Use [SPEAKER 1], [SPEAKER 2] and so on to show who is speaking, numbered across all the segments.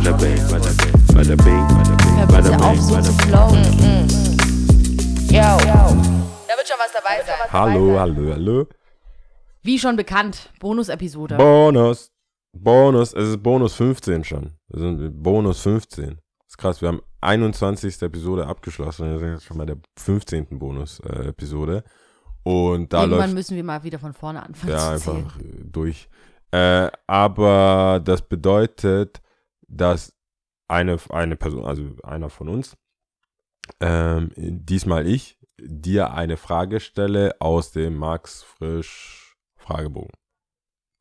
[SPEAKER 1] bada bing, bada bing, bada bing, bada bing, bada
[SPEAKER 2] bitte auf,
[SPEAKER 1] bing,
[SPEAKER 2] so
[SPEAKER 1] bada
[SPEAKER 2] zu
[SPEAKER 1] bing.
[SPEAKER 2] flowen.
[SPEAKER 3] Yo. Da wird schon was dabei sein.
[SPEAKER 1] Hallo, hallo, hallo.
[SPEAKER 2] Wie schon bekannt, Bonus-Episode.
[SPEAKER 1] Bonus. Bonus. Es ist Bonus 15 schon. Wir sind Bonus 15. Das ist krass. Wir haben 21. Episode abgeschlossen. Wir sind jetzt schon bei der 15. Bonus-Episode. Und da
[SPEAKER 2] Irgendwann
[SPEAKER 1] läuft
[SPEAKER 2] müssen wir mal wieder von vorne anfangen
[SPEAKER 1] ja einfach durch. Äh, aber das bedeutet, dass eine, eine Person, also einer von uns, ähm, diesmal ich, dir eine Frage stelle aus dem Max Frisch Fragebogen.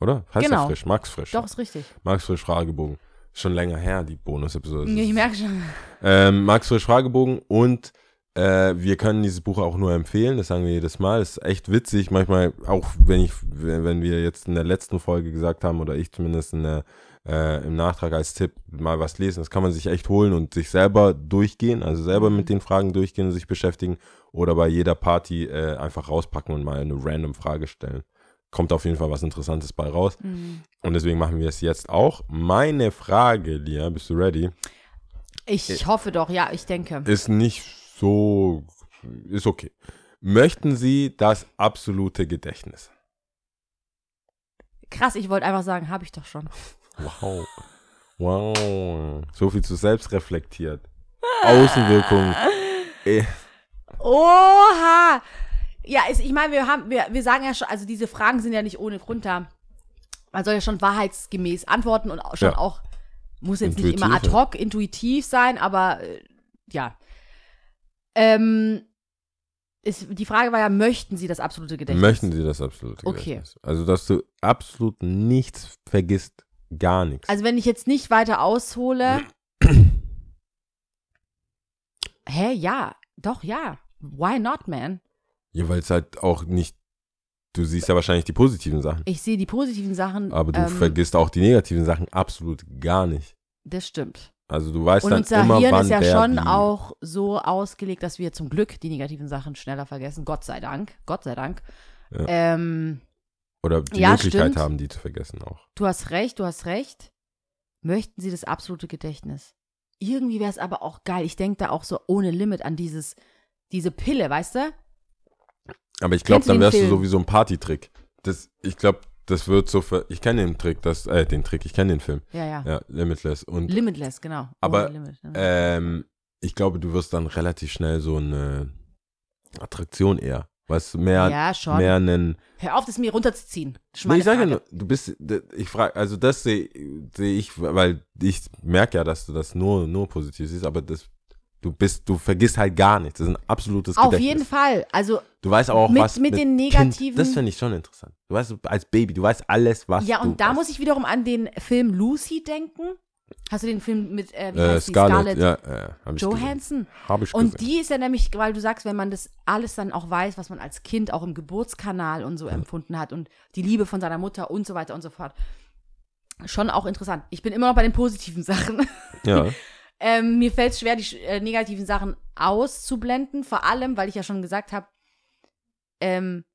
[SPEAKER 1] Oder? Heißt
[SPEAKER 2] Genau.
[SPEAKER 1] Frisch? Max Frisch.
[SPEAKER 2] Doch, ist richtig.
[SPEAKER 1] Max Frisch Fragebogen. Schon länger her, die Bonus-Episode.
[SPEAKER 2] Ich merke schon.
[SPEAKER 1] Ähm, Max Frisch Fragebogen und äh, wir können dieses Buch auch nur empfehlen, das sagen wir jedes Mal. Das ist echt witzig, manchmal auch wenn ich, wenn wir jetzt in der letzten Folge gesagt haben oder ich zumindest in der, äh, im Nachtrag als Tipp mal was lesen, das kann man sich echt holen und sich selber durchgehen, also selber mit den Fragen durchgehen und sich beschäftigen oder bei jeder Party äh, einfach rauspacken und mal eine random Frage stellen. Kommt auf jeden Fall was Interessantes bei raus.
[SPEAKER 2] Mhm.
[SPEAKER 1] Und deswegen machen wir es jetzt auch. Meine Frage, Lia, bist du ready?
[SPEAKER 2] Ich hoffe doch, ja, ich denke.
[SPEAKER 1] ist nicht so, ist okay. Möchten Sie das absolute Gedächtnis?
[SPEAKER 2] Krass, ich wollte einfach sagen, habe ich doch schon.
[SPEAKER 1] Wow. Wow. So viel zu selbst reflektiert. Außenwirkung. Eh,
[SPEAKER 2] Oha! Ja, ist, ich meine, wir haben, wir, wir sagen ja schon, also diese Fragen sind ja nicht ohne Grund da. Man soll ja schon wahrheitsgemäß antworten und schon
[SPEAKER 1] Ja.
[SPEAKER 2] auch, muss jetzt nicht
[SPEAKER 1] Intuitiv,
[SPEAKER 2] immer ad
[SPEAKER 1] ja.
[SPEAKER 2] hoc, intuitiv sein, aber äh, ja. Ähm, ist, die Frage war ja, möchten Sie das absolute Gedächtnis?
[SPEAKER 1] Möchten Sie das absolute
[SPEAKER 2] Okay.
[SPEAKER 1] Gedächtnis? Also, dass du absolut nichts vergisst. Gar nichts.
[SPEAKER 2] Also wenn ich jetzt nicht weiter aushole. Hä, ja, doch, ja. Why not, man?
[SPEAKER 1] ja, weil es halt auch nicht, du siehst ja wahrscheinlich die positiven Sachen.
[SPEAKER 2] Ich sehe die positiven Sachen.
[SPEAKER 1] Aber du
[SPEAKER 2] ähm,
[SPEAKER 1] vergisst auch die negativen Sachen absolut gar nicht.
[SPEAKER 2] Das stimmt.
[SPEAKER 1] Also du weißt
[SPEAKER 2] Und
[SPEAKER 1] dann
[SPEAKER 2] unser
[SPEAKER 1] immer,
[SPEAKER 2] Hirn
[SPEAKER 1] wann
[SPEAKER 2] ist ja schon
[SPEAKER 1] wie.
[SPEAKER 2] auch so ausgelegt, dass wir zum Glück die negativen Sachen schneller vergessen. Gott sei Dank. Gott sei Dank.
[SPEAKER 1] Ja.
[SPEAKER 2] Ähm,
[SPEAKER 1] Oder die
[SPEAKER 2] Ja,
[SPEAKER 1] Möglichkeit
[SPEAKER 2] stimmt.
[SPEAKER 1] haben, die zu vergessen auch.
[SPEAKER 2] du hast recht, du hast recht. Möchten Sie das absolute Gedächtnis? Irgendwie wäre es aber auch geil. Ich denke da auch so ohne Limit an dieses, diese Pille, weißt du?
[SPEAKER 1] Aber ich glaube,
[SPEAKER 2] du
[SPEAKER 1] dann wärst du
[SPEAKER 2] Film?
[SPEAKER 1] sowieso ein Partytrick. Das, ich glaube, das wird so ver Ich kenne den Trick, das, äh, den Trick, ich kenne den Film.
[SPEAKER 2] Ja, ja.
[SPEAKER 1] Ja, Limitless. Und
[SPEAKER 2] Limitless, genau.
[SPEAKER 1] Aber,
[SPEAKER 2] Ohne Limit, ne?
[SPEAKER 1] ähm, ich glaube, du wirst dann relativ schnell so eine Attraktion eher. Du, mehr,
[SPEAKER 2] ja, schon.
[SPEAKER 1] mehr einen.
[SPEAKER 2] Hör auf, das mir runterzuziehen.
[SPEAKER 1] Nee, ich sage ja nur, du bist, ich frage, also das sehe seh ich, weil ich merke ja, dass du das nur, nur positiv siehst, aber das, du bist, du vergisst halt gar nichts. Das ist ein absolutes
[SPEAKER 2] Auf
[SPEAKER 1] Gedächtnis.
[SPEAKER 2] jeden Fall. Also,
[SPEAKER 1] Du weißt auch,
[SPEAKER 2] Mit-
[SPEAKER 1] was
[SPEAKER 2] mit den
[SPEAKER 1] Kind,
[SPEAKER 2] negativen-
[SPEAKER 1] das finde ich schon interessant. Du weißt, als Baby, du weißt alles, was
[SPEAKER 2] ja, und da
[SPEAKER 1] weißt.
[SPEAKER 2] muss ich wiederum an den Film Lucy denken. Hast du den Film mit, äh,
[SPEAKER 1] äh,
[SPEAKER 2] die?
[SPEAKER 1] Scarlett, ja, ja, habe ich
[SPEAKER 2] Johansson?
[SPEAKER 1] Habe ich
[SPEAKER 2] Und
[SPEAKER 1] gesehen.
[SPEAKER 2] die ist ja nämlich, weil du sagst, wenn man das alles dann auch weiß, was man als Kind auch im Geburtskanal und so empfunden hat und die Liebe von seiner Mutter und so weiter und so fort. Schon auch interessant. Ich bin immer noch bei den positiven Sachen.
[SPEAKER 1] ja,
[SPEAKER 2] Ähm, mir fällt es schwer, die äh, negativen Sachen auszublenden, vor allem, weil ich ja schon gesagt habe, ähm,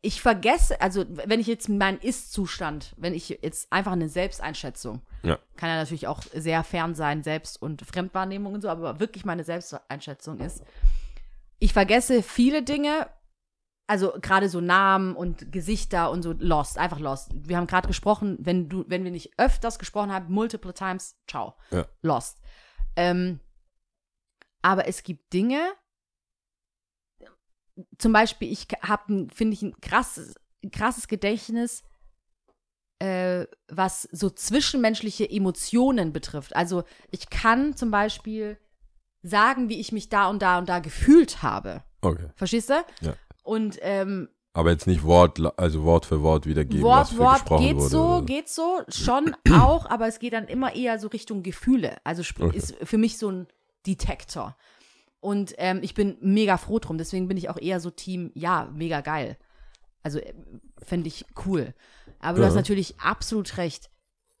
[SPEAKER 2] ich vergesse, also wenn ich jetzt meinen Ist-Zustand, wenn ich jetzt einfach eine Selbsteinschätzung,
[SPEAKER 1] Ja.
[SPEAKER 2] kann ja natürlich auch sehr fern sein, Selbst- und Fremdwahrnehmung und so, aber wirklich meine Selbsteinschätzung ist, ich vergesse viele Dinge, also gerade so Namen und Gesichter und so lost, einfach lost. Wir haben gerade gesprochen, wenn du, wenn wir nicht öfters gesprochen haben, multiple times, ciao,
[SPEAKER 1] Ja.
[SPEAKER 2] lost. Ähm, aber es gibt Dinge, zum Beispiel, ich habe, finde ich, ein krasses, krasses Gedächtnis, äh, was so zwischenmenschliche Emotionen betrifft. Also ich kann zum Beispiel sagen, wie ich mich da und da und da gefühlt habe.
[SPEAKER 1] okay.
[SPEAKER 2] Verstehst du?
[SPEAKER 1] Ja.
[SPEAKER 2] Und ähm,
[SPEAKER 1] Aber jetzt nicht Wort, also Wort für Wort wiedergeben, was
[SPEAKER 2] Wort,
[SPEAKER 1] für
[SPEAKER 2] Wort
[SPEAKER 1] gesprochen
[SPEAKER 2] geht
[SPEAKER 1] wurde.
[SPEAKER 2] so, geht so, schon auch, aber es geht dann immer eher so Richtung Gefühle. Also
[SPEAKER 1] Okay.
[SPEAKER 2] ist für mich so ein Detektor. Und ähm, ich bin mega froh drum, deswegen bin ich auch eher so Team, ja, mega geil. Also äh, fände ich cool. Aber du
[SPEAKER 1] Ja.
[SPEAKER 2] hast natürlich absolut recht.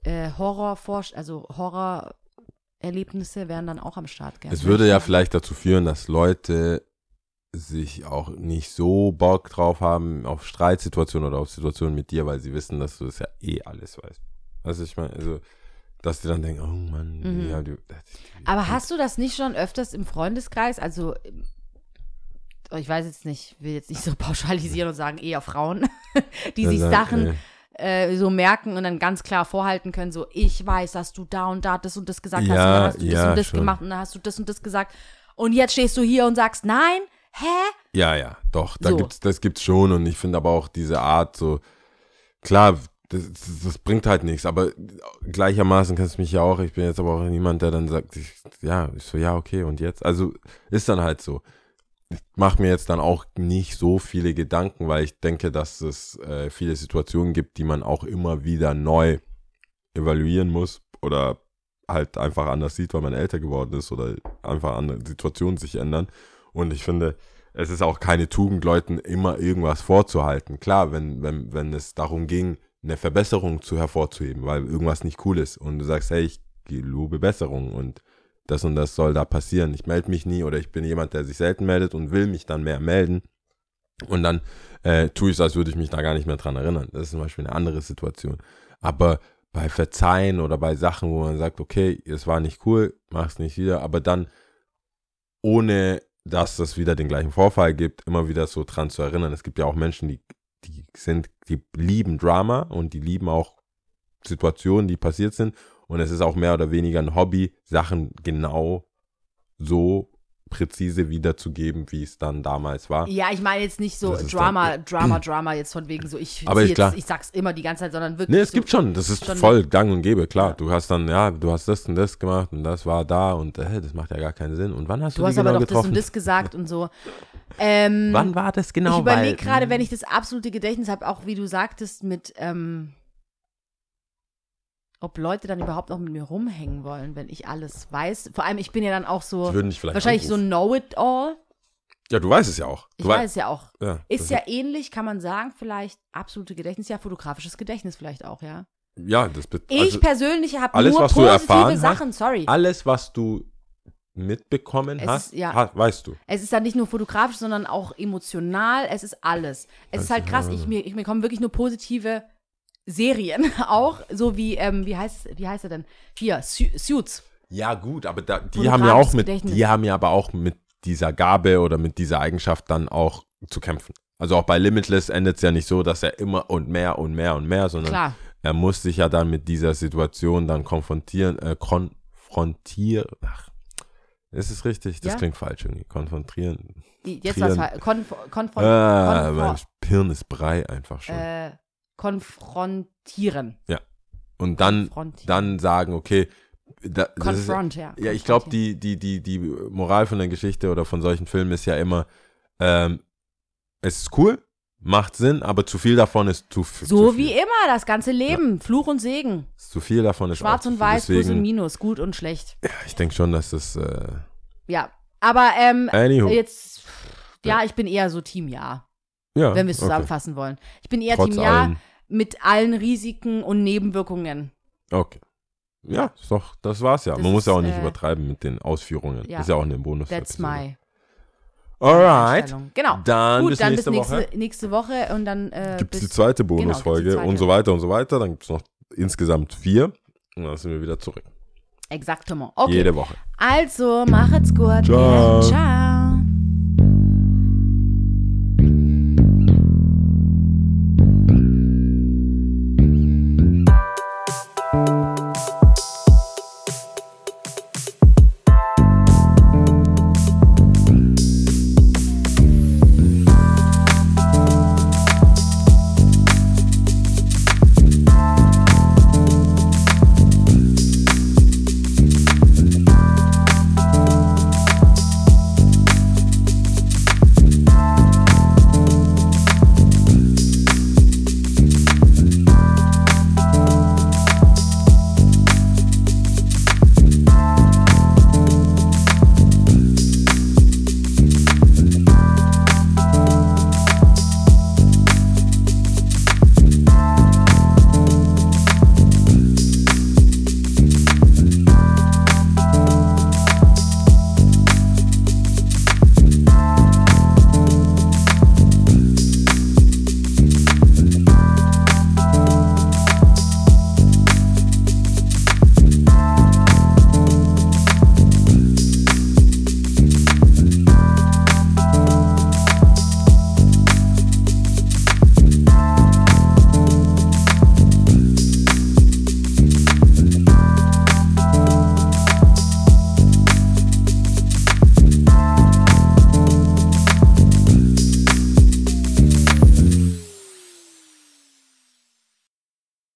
[SPEAKER 2] Äh, Horror, also Horrorerlebnisse wären dann auch am Start gerne.
[SPEAKER 1] Es würde ja vielleicht dazu führen, dass Leute sich auch nicht so Bock drauf haben auf Streitsituationen oder auf Situationen mit dir, weil sie wissen, dass du das ja eh alles weißt. Du, ich meine, also dass die dann denken, oh Mann,
[SPEAKER 2] Mhm.
[SPEAKER 1] ja, du,
[SPEAKER 2] Aber hast du das nicht schon öfters im Freundeskreis? Also, ich weiß jetzt nicht, will jetzt nicht so pauschalisieren und sagen, eher Frauen, die sich
[SPEAKER 1] sagt,
[SPEAKER 2] Sachen
[SPEAKER 1] äh,
[SPEAKER 2] äh, so merken und dann ganz klar vorhalten können, so, ich weiß, dass du da und da das und das gesagt hast,
[SPEAKER 1] Ja,
[SPEAKER 2] und dann hast du das
[SPEAKER 1] ja,
[SPEAKER 2] und das
[SPEAKER 1] schon.
[SPEAKER 2] gemacht und dann hast du das und das gesagt. Und jetzt stehst du hier und sagst, nein, hä?
[SPEAKER 1] Ja, ja, doch, da
[SPEAKER 2] So.
[SPEAKER 1] gibt's, das gibt's schon und ich finde aber auch diese Art so, klar, das, das, bringt halt nichts, aber gleichermaßen kannst du mich ja auch, ich bin jetzt aber auch niemand, der dann sagt, ich, ja, ich so, ja, okay, und jetzt? Also ist dann halt so. Ich mache mir jetzt dann auch nicht so viele Gedanken, weil ich denke, dass es äh, viele Situationen gibt, die man auch immer wieder neu evaluieren muss oder halt einfach anders sieht, weil man älter geworden ist oder einfach andere Situationen sich ändern. Und ich finde, es ist auch keine Tugend, Leuten immer irgendwas vorzuhalten. Klar, wenn, wenn, wenn es darum ging, eine Verbesserung zu hervorzuheben, weil irgendwas nicht cool ist und du sagst, hey, ich lobe Besserung und das und das soll da passieren. Ich melde mich nie oder ich bin jemand, der sich selten meldet und will mich dann mehr melden. Und dann äh, tue ich es, als würde ich mich da gar nicht mehr dran erinnern. Das ist zum Beispiel eine andere Situation. Aber bei Verzeihen oder bei Sachen, wo man sagt, okay, es war nicht cool, mach es nicht wieder, aber dann ohne dass es wieder den gleichen Vorfall gibt, immer wieder so dran zu erinnern. Es gibt ja auch Menschen, die, die sind, die lieben Drama und die lieben auch Situationen, die passiert sind. Und es ist auch mehr oder weniger ein Hobby, Sachen genau so präzise wiederzugeben, wie es dann damals war.
[SPEAKER 2] Ja, ich meine jetzt nicht so
[SPEAKER 1] Das ist
[SPEAKER 2] Drama, Drama, Drama, jetzt von wegen so, ich,
[SPEAKER 1] Aber ich-
[SPEAKER 2] jetzt,
[SPEAKER 1] klar.
[SPEAKER 2] ich sag's immer die ganze Zeit, sondern wirklich.
[SPEAKER 1] Nee, es
[SPEAKER 2] so,
[SPEAKER 1] gibt schon, das ist
[SPEAKER 2] schon-
[SPEAKER 1] voll gang und gäbe, klar. Du hast dann, ja, du hast das und das gemacht und das war da und äh, das macht ja gar keinen Sinn. Und wann hast du,
[SPEAKER 2] Du
[SPEAKER 1] die
[SPEAKER 2] hast
[SPEAKER 1] genau
[SPEAKER 2] aber doch das
[SPEAKER 1] getroffen?
[SPEAKER 2] und das gesagt und so. Ähm,
[SPEAKER 1] wann war das genau?
[SPEAKER 2] ich überlege gerade, wenn ich das absolute Gedächtnis habe, auch wie du sagtest, mit, ähm, ob Leute dann überhaupt noch mit mir rumhängen wollen, wenn ich alles weiß. Vor allem, ich bin ja dann auch so,
[SPEAKER 1] Die würden dich vielleicht
[SPEAKER 2] wahrscheinlich so
[SPEAKER 1] anrufen.
[SPEAKER 2] Know-it-all.
[SPEAKER 1] Ja, du weißt es ja auch.
[SPEAKER 2] Ich
[SPEAKER 1] Du wei-
[SPEAKER 2] weiß ja auch.
[SPEAKER 1] Ja,
[SPEAKER 2] Ist
[SPEAKER 1] das
[SPEAKER 2] ja ähnlich, kann man sagen, vielleicht absolute Gedächtnis, ja, fotografisches Gedächtnis vielleicht auch, ja.
[SPEAKER 1] Ja, das bet-
[SPEAKER 2] Ich
[SPEAKER 1] also
[SPEAKER 2] persönlich habe
[SPEAKER 1] alles,
[SPEAKER 2] nur
[SPEAKER 1] was du
[SPEAKER 2] positive
[SPEAKER 1] erfahren hast,
[SPEAKER 2] Sachen, sorry.
[SPEAKER 1] alles, was du mitbekommen
[SPEAKER 2] Es
[SPEAKER 1] hast,
[SPEAKER 2] ist- ja.
[SPEAKER 1] ha- weißt du.
[SPEAKER 2] Es ist dann nicht nur fotografisch, sondern auch emotional. Es ist alles. Es ist halt krass. Ich, mir, ich, mir kommen wirklich nur positive Serien auch. So wie, ähm, wie, heißt, wie heißt er denn? Hier, Su- Suits.
[SPEAKER 1] Ja, gut, aber da, die haben ja auch mit,
[SPEAKER 2] Gedächtnis.
[SPEAKER 1] die haben ja aber auch mit dieser Gabe oder mit dieser Eigenschaft dann auch zu kämpfen. Also auch bei Limitless endet es ja nicht so, dass er immer und mehr und mehr und mehr, sondern
[SPEAKER 2] Klar.
[SPEAKER 1] er muss sich ja dann mit dieser Situation dann konfrontieren, äh, konfrontieren. Ach, ist es richtig? Das
[SPEAKER 2] Ja.
[SPEAKER 1] klingt falsch irgendwie. Konfrontieren.
[SPEAKER 2] Jetzt was konf konfron
[SPEAKER 1] Ah,
[SPEAKER 2] konfron-
[SPEAKER 1] mein Hirn ist Brei einfach schon.
[SPEAKER 2] äh, konfrontieren.
[SPEAKER 1] und dann, dann sagen, okay, da, das ist,
[SPEAKER 2] Confront, ja.
[SPEAKER 1] Ja, ich glaube, die, die, die, die Moral von der Geschichte oder von solchen Filmen ist ja immer, ähm, es ist cool, macht Sinn, aber zu viel davon ist zu, f-
[SPEAKER 2] So
[SPEAKER 1] zu
[SPEAKER 2] wie
[SPEAKER 1] viel.
[SPEAKER 2] immer, das ganze Leben. Fluch und Segen.
[SPEAKER 1] Zu viel davon ist
[SPEAKER 2] Schwarz und
[SPEAKER 1] viel.
[SPEAKER 2] weiß, Plus und Minus, gut und schlecht.
[SPEAKER 1] ja, ich denke schon, dass das, äh,
[SPEAKER 2] Ja. Aber ähm,
[SPEAKER 1] anywho,
[SPEAKER 2] jetzt, ja, ich bin eher so Team Ja,
[SPEAKER 1] ja,
[SPEAKER 2] wenn wir es
[SPEAKER 1] okay.
[SPEAKER 2] zusammenfassen wollen. Ich bin eher
[SPEAKER 1] Trotz
[SPEAKER 2] Team Ja. Mit allen Risiken und Nebenwirkungen.
[SPEAKER 1] Okay. Ja, ist doch, das war's ja.
[SPEAKER 2] Das
[SPEAKER 1] Man muss ja auch nicht
[SPEAKER 2] äh,
[SPEAKER 1] übertreiben mit den Ausführungen.
[SPEAKER 2] ja.
[SPEAKER 1] Ist ja auch eine Bonus.
[SPEAKER 2] That's my
[SPEAKER 1] Alright.
[SPEAKER 2] Genau.
[SPEAKER 1] Dann
[SPEAKER 2] Gut,
[SPEAKER 1] bis
[SPEAKER 2] dann
[SPEAKER 1] nächste
[SPEAKER 2] bis
[SPEAKER 1] Woche.
[SPEAKER 2] nächste, nächste Woche und dann äh,
[SPEAKER 1] Gibt es die zweite
[SPEAKER 2] genau,
[SPEAKER 1] Bonusfolge
[SPEAKER 2] zweite.
[SPEAKER 1] und so weiter und so weiter. Dann gibt es noch insgesamt vier. Und dann sind wir wieder zurück.
[SPEAKER 2] Exactement. Okay.
[SPEAKER 1] Jede Woche.
[SPEAKER 2] Also, machet's gut.
[SPEAKER 1] Ciao.
[SPEAKER 2] Ciao.